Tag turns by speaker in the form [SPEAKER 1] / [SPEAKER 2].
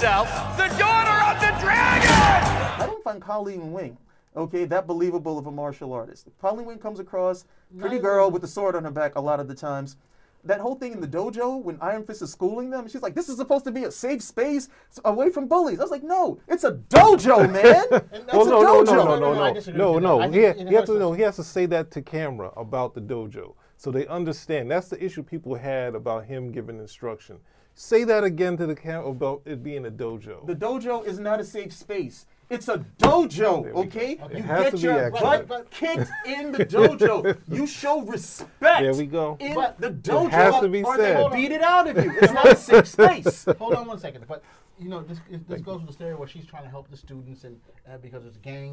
[SPEAKER 1] herself the daughter of the dragon!
[SPEAKER 2] I don't find Colleen Wing, okay, that believable of a martial artist. Colleen Wing comes across pretty girl with the sword on her back a lot of the times. That whole thing in the dojo when Iron Fist is schooling them, she's like, "This is supposed to be a safe space away from bullies." I was like, "No, it's a dojo, man. Oh, it's
[SPEAKER 3] Well,
[SPEAKER 2] a
[SPEAKER 3] no, no,
[SPEAKER 2] dojo."
[SPEAKER 3] no, no,
[SPEAKER 4] No,
[SPEAKER 3] no,
[SPEAKER 4] no, I
[SPEAKER 3] no, no, no.
[SPEAKER 4] I
[SPEAKER 3] He, he has
[SPEAKER 4] has
[SPEAKER 3] to
[SPEAKER 4] to-
[SPEAKER 3] know. He has to say that to camera about the dojo, so they understand. That's the issue people had about him giving instruction. Say that again to the camera about it being a dojo.
[SPEAKER 2] The dojo is not a safe space. It's a dojo, okay? You get your
[SPEAKER 3] accurate.
[SPEAKER 2] butt kicked in the dojo. You show respect.
[SPEAKER 3] There we go.
[SPEAKER 2] In
[SPEAKER 4] But
[SPEAKER 2] the dojo,
[SPEAKER 3] has to be
[SPEAKER 2] or
[SPEAKER 3] said.
[SPEAKER 2] they beat it out of you. It's not a safe space.
[SPEAKER 4] Hold on one second. But you know, this this goes with the story where she's trying to help the students and uh, because it's gang